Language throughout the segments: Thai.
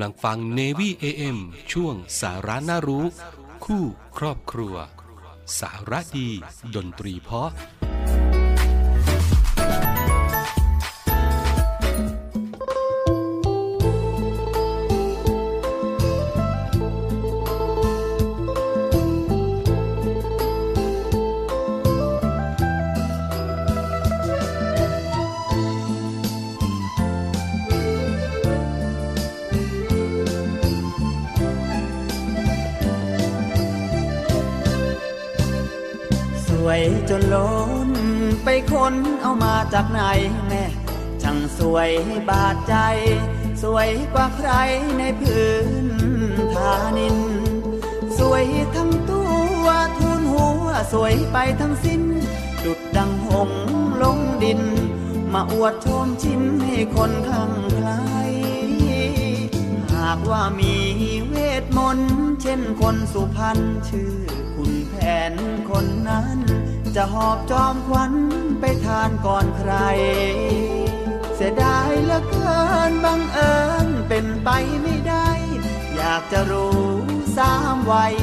ำลังฟัง Navy AM ช่วงสาระน่ารู้ คู่ครอบครัว สาระดี ดนตรีเพาะ วยจนล้น ไปค้นเอามาจากไหนแม่ช่างสวยบาดใจ สวยกว่าใครในพื้นทานิน สวยทั้งตัวทุนหัวสวยไปทั้งสิ้น ดุดดังหงลงดิน มาอวดชมชิ้นให้คนข้างใครหากว่ามีเวทมนต์เช่นคนสุพรรณชื่อคุณแผนคนนั้น จะหอบจอมควันไปทานก่อนใคร เสียดายเหลือเกินบังเอิญเป็นไปไม่ได้ อยากจะรู้สามวัย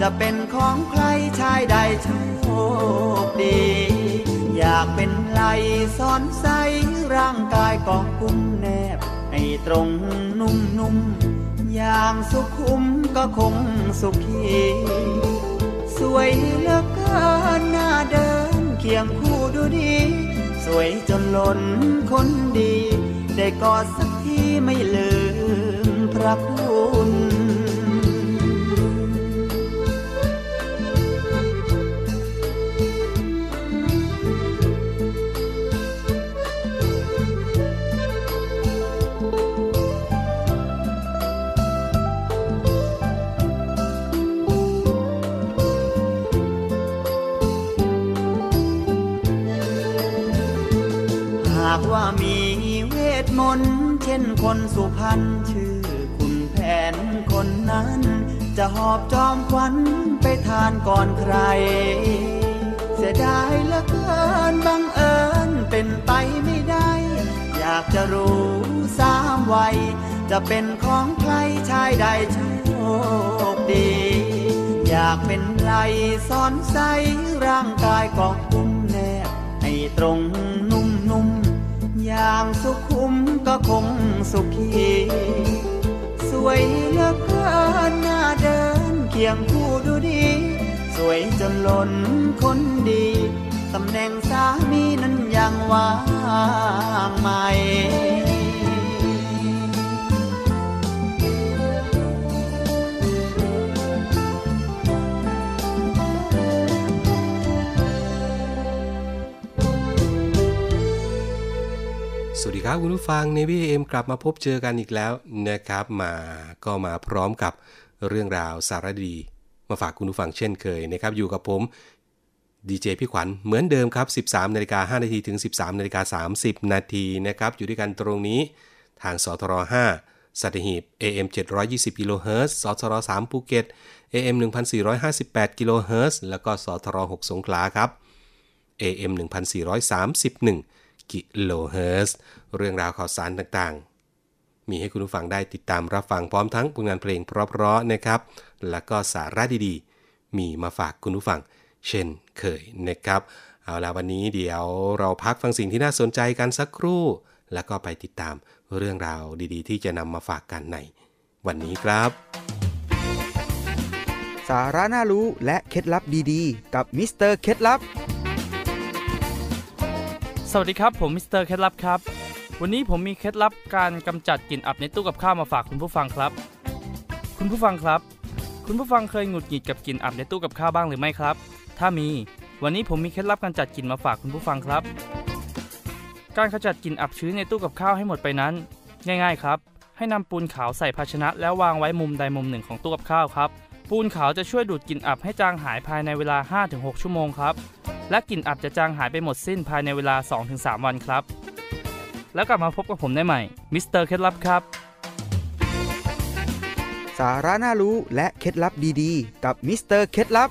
จะเป็นของใครชายใดโชคดี อยากเป็นไหลซ้อนใสร่างกายกองกุ้มแนบ ให้ตรงนุ่มนุ่มอย่างสุขุมก็คงสุขี วยเหลือเกินหน้าเดินเคียงคู่ดูดี สวยจนล้นคนดี ได้กอดสักทีไม่ลืมพระคุณ มนเช่นคนสุพรรณชื่อคุณแผนคนนั้น จะหอบจอมควันไปทานก่อนใคร เสียดายเหลือเกินบังเอิญเป็นไปไม่ได้ อยากจะรู้สามวัย จะเป็นของใครชายใดโชคดี อยากเป็นไหลซ้อนใสร่างกายกองคุ้มแนบให้ตรง อย่างสุขุมก็คงสุขี สวยเหลือเกินหน้าเดินเคียงคู่ดูดี สวยจนล้นคนดี ตำแหน่งสามีนั้นยังว่างไหม สวัสดีครับคุณผู้ฟังในวีเอ็มกลับมาพบเจอกันอีกแล้วนะครับมาก็มาพร้อมกับเรื่องราวสารดี มาฝากคุณผู้ฟังเช่นเคยนะครับอยู่กับผมดีเจพี่ขวัญเหมือนเดิมครับ 13นาฬิกา5นาทีถึง 13นาฬิกา30นาทีนะครับอยู่ด้วยกันตรงนี้ทางสทร5สัตหีบ AM 720กิโลเฮิรตซ์สทร3ภูเก็ต AM 1458กิโลเฮิรตซ์แล้วก็สทร6สงขลาครับ AM 1431 กิโลเฮิร์เรื่องราวข่าวสารต่างๆ มีให้คุณผู้ฟังได้ติดตามรับฟังพร้อมทั้งผลงานเพลงเพราะๆนะครับ แล้วก็สาระดีๆ มีมาฝากคุณผู้ฟังเช่นเคยนะครับ เอาละวันนี้เดี๋ยวเราพักฟังสิ่งที่น่าสนใจกันสักครู่ แล้วก็ไปติดตามเรื่องราวดีๆ ที่จะนำมาฝากกันในวันนี้ครับ สาระน่ารู้และเคล็ดลับดีๆ กับมิสเตอร์เคล็ดลับ สวัสดีครับ ผมมิสเตอร์เคล็ดลับครับ วันนี้ผมมีเคล็ดลับการกำจัดกลิ่นอับในตู้กับข้าวมาฝากคุณผู้ฟังครับ คุณผู้ฟังครับ คุณผู้ฟังเคยหงุดหงิดกับกลิ่นอับในตู้กับข้าวบ้างหรือไม่ครับ ถ้ามี วันนี้ผมมีเคล็ดลับการจัดกลิ่นมาฝากคุณผู้ฟังครับ การขจัดกลิ่นอับชื้นในตู้กับข้าวให้หมดไปนั้น ง่าย ๆ ครับ ให้นำปูนขาวใส่ภาชนะแล้ววางไว้มุมใดมุมหนึ่งของตู้กับข้าวครับ ปูนขาวจะช่วยดูดกลิ่นอับให้จางหายภายในเวลา 5-6 ชั่วโมงครับ และกลิ่นอับจะจางหายไปหมดสิ้นภายในเวลา 2-3 วันครับ แล้วกลับมาพบกับผมได้ใหม่ มิสเตอร์เคล็ดลับครับ สาระน่ารู้และเคล็ดลับดีๆ กับมิสเตอร์เคล็ดลับ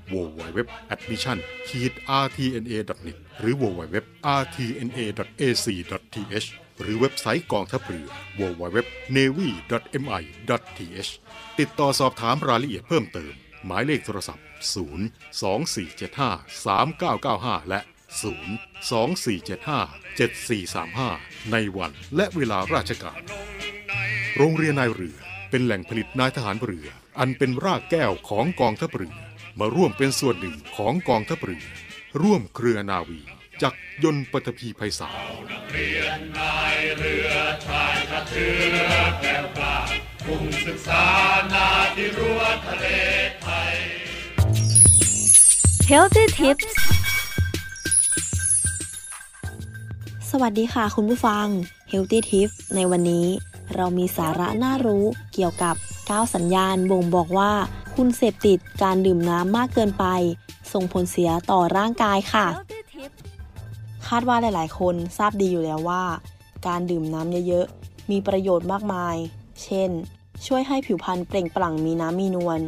www.admission-rtna.net หรือ www.rtna.ac.th หรือเว็บไซต์กองทัพเรือ www.navy.mi.th ติดต่อสอบถามรายละเอียดเพิ่มเติม หมายเลขโทรศัพท์ 0 2 4 7 5 3 9 9 5 และ 0 2 4 7 5 7 4 3 5 ในวันและเวลาราชการ โรงเรียนนายเรือเป็นแหล่งผลิตนายทหารเรือ อันเป็นรากแก้วของกองทัพเรือ มาร่วมเป็นส่วนหนึ่งของกองทัพเรือ ร่วมเครือนาวีจักยนต์ปฐพีไพศาลเรียนนายเรือชายกระเทือแก้วกล้าคุมศึกษานาที่รั้วทะเลไทย Healthy Tips สวัสดีค่ะคุณผู้ฟัง Healthy Tips ในวันนี้เรามีสาระน่ารู้เกี่ยวกับ 9 สัญญาณบ่งบอกว่า คุณเสพติดการดื่มน้ำมากเกินไป ส่งผลเสียต่อร่างกายค่ะ คาดว่าหลาย ๆ คนทราบดีอยู่แล้วว่า การดื่มน้ำเยอะ ๆ มีประโยชน์มากมาย เช่น ช่วยให้ผิวพรรณเปล่งปลั่งมีน้ำมีนวล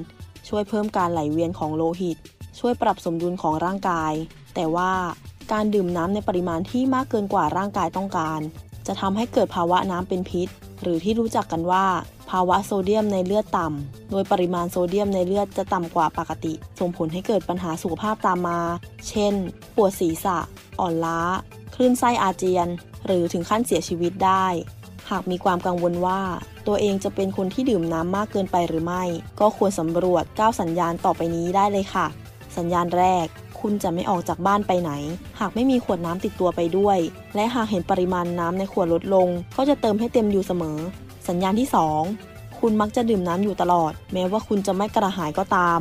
ช่วยเพิ่มการไหลเวียนของโลหิต ช่วยปรับสมดุลของร่างกาย แต่ว่าการดื่มน้ำในปริมาณที่มากเกินกว่าร่างกายต้องการ จะทำให้เกิดภาวะน้ำเป็นพิษ หรือที่รู้จักกันว่า ภาวะโซเดียมในเลือดต่ำ โดยปริมาณโซเดียมในเลือดจะต่ำกว่าปกติ ส่งผลให้เกิดปัญหาสุขภาพตามมา เช่น ปวดศีรษะ อ่อนล้า คลื่นไส้อาเจียน หรือถึงขั้นเสียชีวิตได้ หากมีความกังวลว่า ตัวเองจะเป็นคนที่ดื่มน้ำมากเกินไปหรือไม่ ก็ควรสำรวจ 9 สัญญาณต่อไปนี้ได้เลยค่ะ สัญญาณแรก คุณจะไม่ออกจากบ้านไปไหน หากไม่มีขวดน้ำติดตัวไปด้วย และหากเห็นปริมาณน้ำในขวดลดลง ก็จะเติมให้เต็มอยู่เสมอ สัญญาณที่ 2 คุณมักจะดื่มน้ำอยู่ตลอด แม้ว่าคุณจะไม่กระหายก็ตาม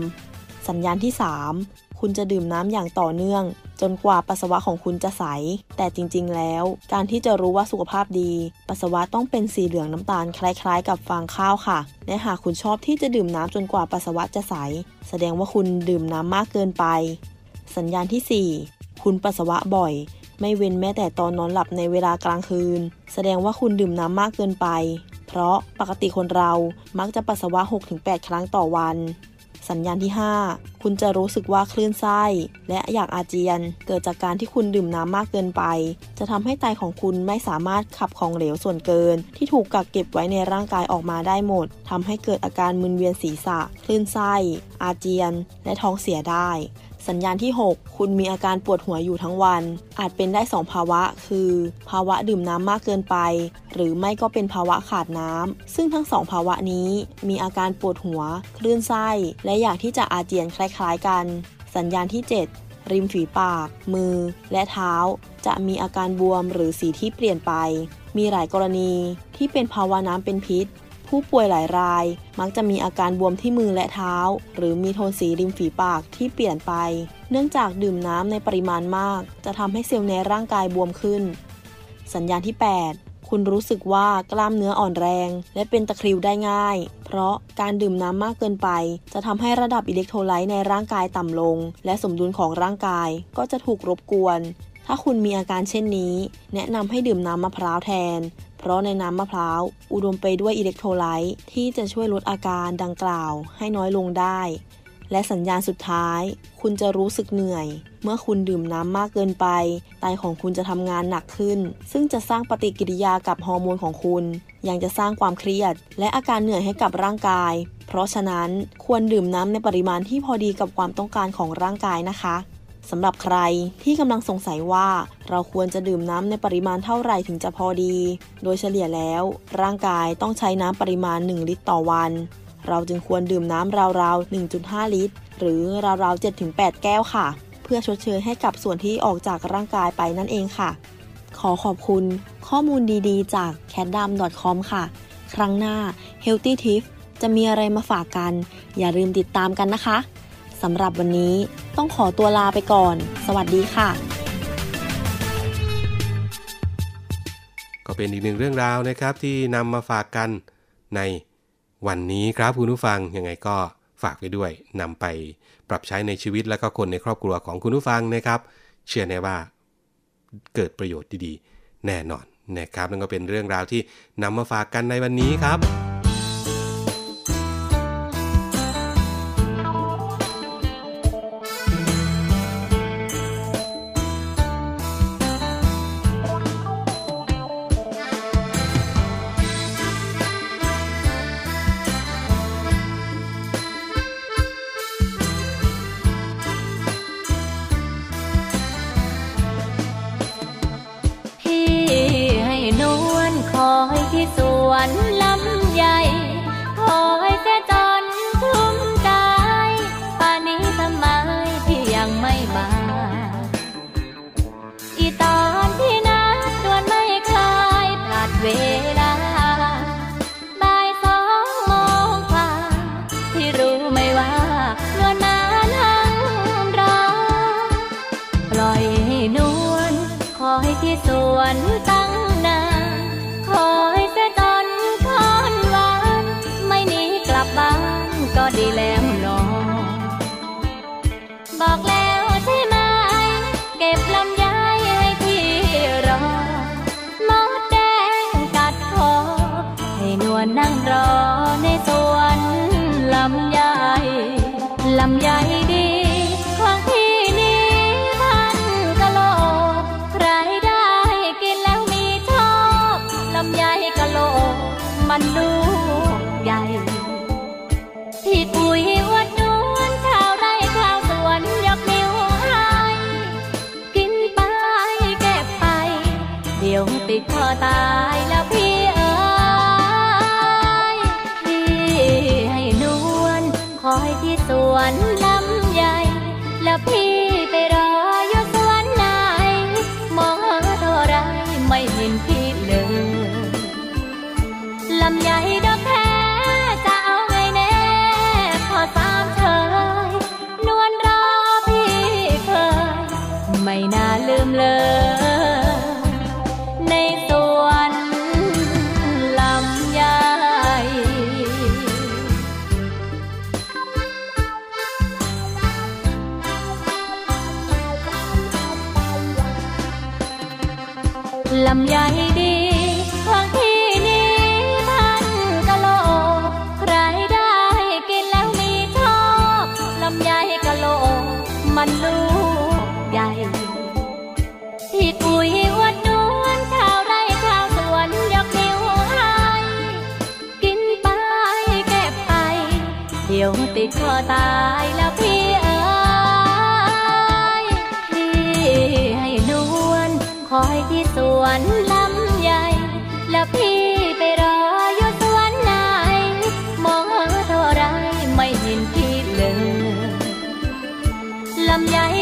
สัญญาณที่ 3 คุณจะดื่มน้ำอย่างต่อเนื่อง จนกว่าปัสสาวะของคุณจะใส แต่จริงๆ แล้ว การที่จะรู้ว่าสุขภาพดี ปัสสาวะต้องเป็นสีเหลืองน้ำตาลคล้ายๆ กับฟางข้าวค่ะ และหากคุณชอบที่จะดื่มน้ำจนกว่าปัสสาวะจะใส แสดงว่าคุณดื่มน้ำมากเกินไป สัญญาณที่ 4 คุณปัสสาวะบ่อย ไม่เว้นแม้แต่ตอนนอนหลับในเวลากลางคืน แสดงว่าคุณดื่มน้ำมากเกินไป เพราะปกติคนเรามักจะปัสสาวะ 6-8 ครั้งต่อวัน สัญญาณที่ 5 คุณจะรู้สึกว่าคลื่นไส้ และอยากอาเจียน เกิดจากการที่คุณดื่มน้ำมากเกินไป จะทำให้ไตของคุณไม่สามารถขับของเหลวส่วนเกิน ที่ถูกกักเก็บไว้ในร่างกายออกมาได้หมดทำให้เกิดอาการมึนเวียนศีรษะ คลื่นไส้ อาเจียน และท้องเสียได้ สัญญาณที่ 6 คุณมีอาการปวดหัวอยู่ทั้งวัน อาจเป็นได้ 2 ภาวะ คือ ภาวะดื่มน้ำมากเกินไป หรือไม่ก็เป็นภาวะขาดน้ำ ซึ่งทั้งสองภาวะนี้มีอาการปวดหัว คลื่นไส้ และอยากที่จะอาเจียนคล้ายๆกัน สัญญาณที่ 7 ริมฝีปาก มือ และเท้า จะมีอาการบวมหรือสีที่เปลี่ยนไป มีหลายกรณีที่เป็นภาวะน้ำเป็นพิษ ผู้ป่วยหลายราย มักจะมีอาการบวมที่มือและเท้า หรือมีโทนสีริมฝีปากที่เปลี่ยนไป เนื่องจากดื่มน้ำในปริมาณมาก จะทำให้เซลล์ในร่างกายบวมขึ้น สัญญาณที่ 8 คุณรู้สึกว่ากล้ามเนื้ออ่อนแรง และเป็นตะคริวได้ง่าย เพราะการดื่มน้ำมากเกินไป จะทำให้ระดับอิเล็กโทรไลต์ในร่างกายต่ำลง และสมดุลของร่างกายก็จะถูกรบกวน ถ้าคุณมีอาการเช่นนี้ แนะนำให้ดื่มน้ำมะพร้าวแทน เพราะในน้ำมะพร้าวอุดมไปด้วยอิเล็กโทรไลต์ที่จะช่วยลดอาการดังกล่าวให้น้อยลงได้ และสัญญาณสุดท้าย คุณจะรู้สึกเหนื่อย เมื่อคุณดื่มน้ำมากเกินไป ไตของคุณจะทำงานหนักขึ้น ซึ่งจะสร้างปฏิกิริยากับฮอร์โมนของคุณ ยังจะสร้างความเครียด และอาการเหนื่อยให้กับร่างกาย เพราะฉะนั้นควรดื่มน้ำในปริมาณที่พอดีกับความต้องการของร่างกายนะคะ สำหรับใครที่กำลังสงสัยว่าเราควรจะดื่มน้ำในปริมาณเท่าไหร่ถึงจะพอดี โดยเฉลี่ยแล้ว ร่างกายต้องใช้น้ำปริมาณ 1 ลิตรต่อวัน เราจึงควรดื่มน้ำราวๆ 1.5 ลิตร หรือราวๆ 7-8 แก้วค่ะ เพื่อชดเชยให้กับส่วนที่ออกจากร่างกายไปนั่นเองค่ะ ขอขอบคุณข้อมูลดีๆ จาก c a t d a m c o m ค่ะ ครั้งหน้า Healthy Tips จะมีอะไรมาฝากกัน อย่าลืมติดตามกันนะคะ สำหรับวันนี้ต้องขอตัวลาไปก่อน สวัสดีค่ะ ก็เป็นอีกหนึ่งเรื่องราวนะครับที่นำมาฝากกันในวันนี้ครับคุณผู้ฟังยังไงก็ฝากไว้ด้วยนำไปปรับใช้ในชีวิตและก็คนในครอบครัวของคุณผู้ฟังนะครับ เชื่อแน่ว่าเกิดประโยชน์ดีๆ แน่นอนนะครับนั่นก็เป็นเรื่องราวที่นำมาฝากกันในวันนี้ครับ ให ลำ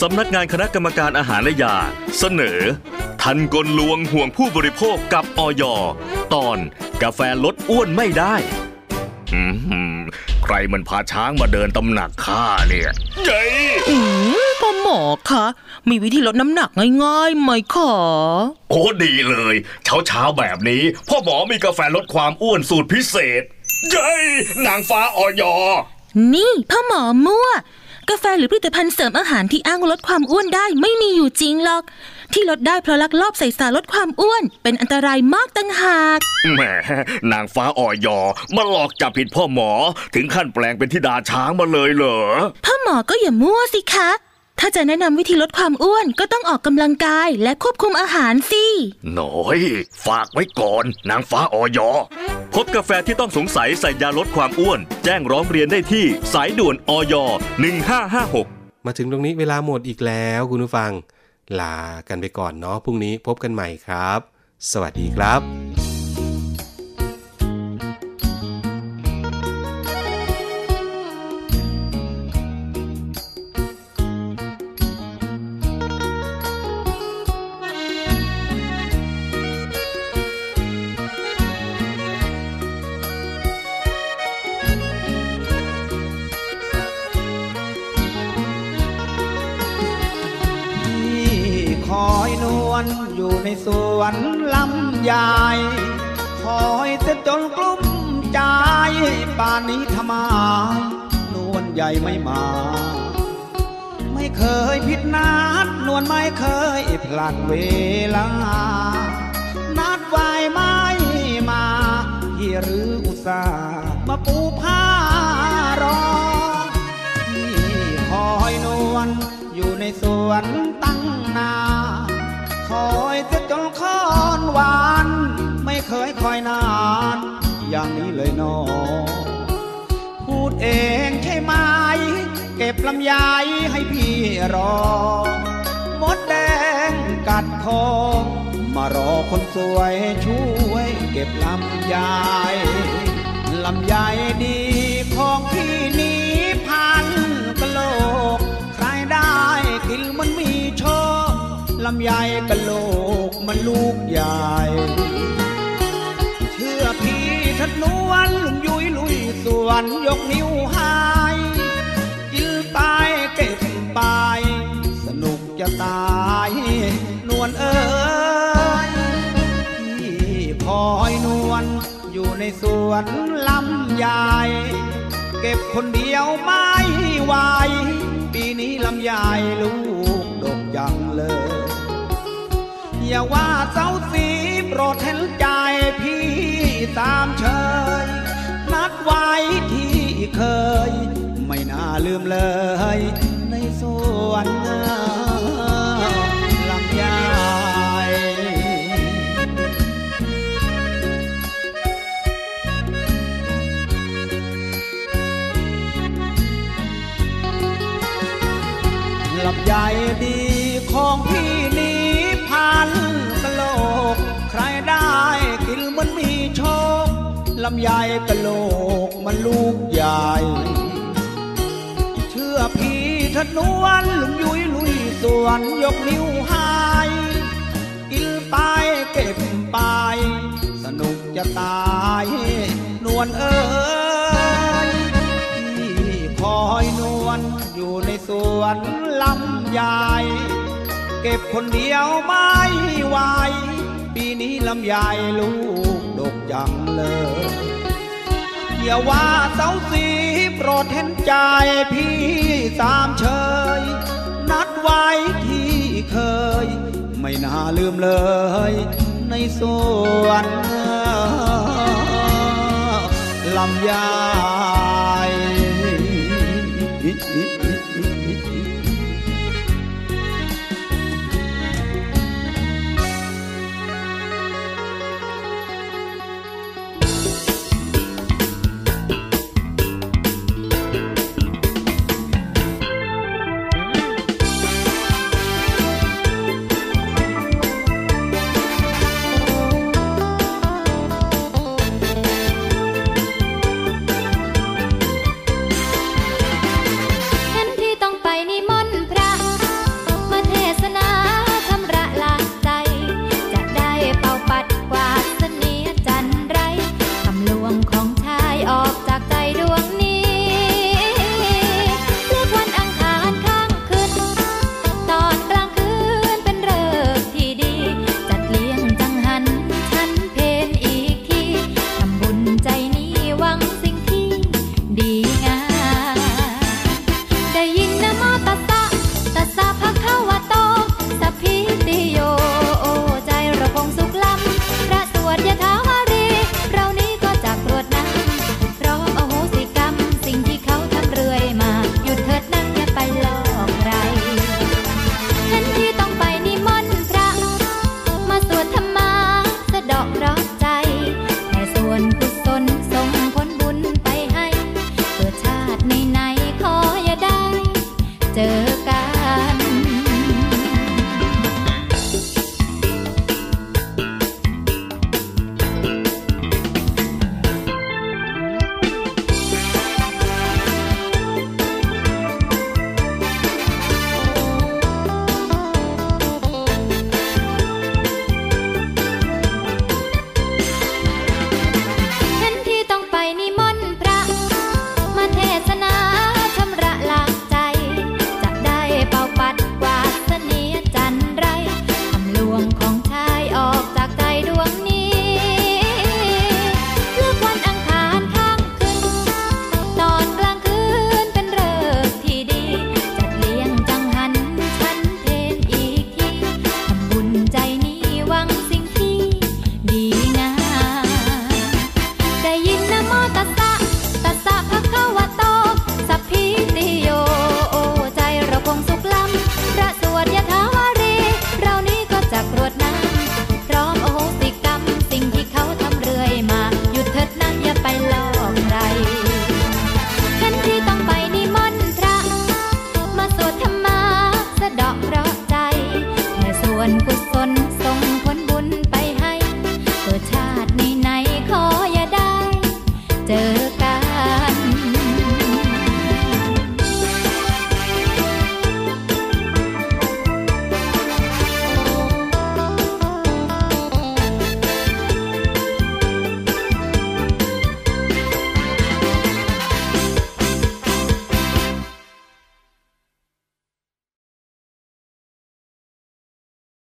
สำนักงานคณะกรรมการอาหารและยา เสนอ ทันกลลวงห่วงผู้บริโภคกับออยตอน กาแฟลดอ้วนไม่ได้อืมใครมันพาช้างมาเดินตำหนักข้าเนี่ยเย้ยอืมพ่อหมอคะ มีวิธีลดน้ำหนักง่ายๆไหมขอ โอ้ดีเลย เช้าเช้าๆแบบนี้พ่อหมอมีกาแฟลดความอ้วนสูตรพิเศษเย้ยนางฟ้าออยนี่พ่อหมอมั่ว กาแฟหรือผลิตภัณฑ์เสริมอาหารที่อ้างว่าลดความอ้วนได้ไม่มีอยู่จริงหรอก ที่ลดได้เพราะลักลอบใส่สารลดความอ้วน เป็นอันตรายมากตั้งหากแหมนางฟ้าออยมาหลอกจับผิดพ่อหมอ ถึงขั้นแปลงเป็นธิดาช้างมาเลยเหรอพ่อหมอก็อย่ามั่วสิคะ ถ้าจะแนะนำวิธีลดความอ้วนก็ต้องออกกำลังกายและควบคุมอาหารสิ หน่อย ฝากไว้ก่อน นางฟ้าออยพบกาแฟที่ต้องสงสัยใส่ยาลดความอ้วน แจ้งร้องเรียนได้ที่สายด่วนออย1556 มาถึงตรงนี้เวลาหมดอีกแล้วคุณผู้ฟัง ลากันไปก่อนเนาะพรุ่งนี้พบกันใหม่ครับ สวัสดีครับ ยายคอยเสียจนกลุ้มใจป่านนี้ทำไมนวลใหญ่ไม่มา ไม่เคยผิดนัด นวลไม่เคยพลาดเวลา นัดไว้ไม่มาพี่หรืออุตส่าห์มาปูผ้ารอพี่คอยนวลอยู่ในสวนตั้งนานานไม่เคยคอยนาน อย่างนี้เลยนอ พูดเองใช่ไหม เก็บลำไยให้พี่รอ มดแดงกัดคอมารอคนสวยช่วย เก็บลำไยลำไยดีของพี่นี้พันกะโลก ใครได้กินมันมีำไยกะโลกมันลูกใหญ่ เชื่อพี่ทัดนวลลุงยุยลุยสวนยกนิ้วให้กินตายเก็บไปสนุกจะตาย นวลเอ้ยพี่คอยนวลอยู่ในสวนลำใหญ่เก็บคนเดียวไม่ไหวปีนี้ลำใหญ่ลูกดกจังเลย อย่าว่าเจ้าสีโปรดเห็นใจพี่ตามเชยนัดไว้ที่เคย ไม่น่าลืมเลย ในสวนลำไยลำไยกะโลกมันลูกใหญ่ เชื่อพี่ทนวนลุงยุยลุยสวนยกนิ้วให้กินไปเก็บไป สนุกจะตาย นวลเอ้ยที่คอยนวลอยู่ในสวนลำใหญ่ เก็บคนเดียวไม่ไหวปีนี้ลำใหญ่ลูก อย่างเลยอย่าว่าเสาสีโปรดเห็นใจพี่สามเชย นัดไว้ที่เคย ไม่น่าลืมเลย ในสวนลำยา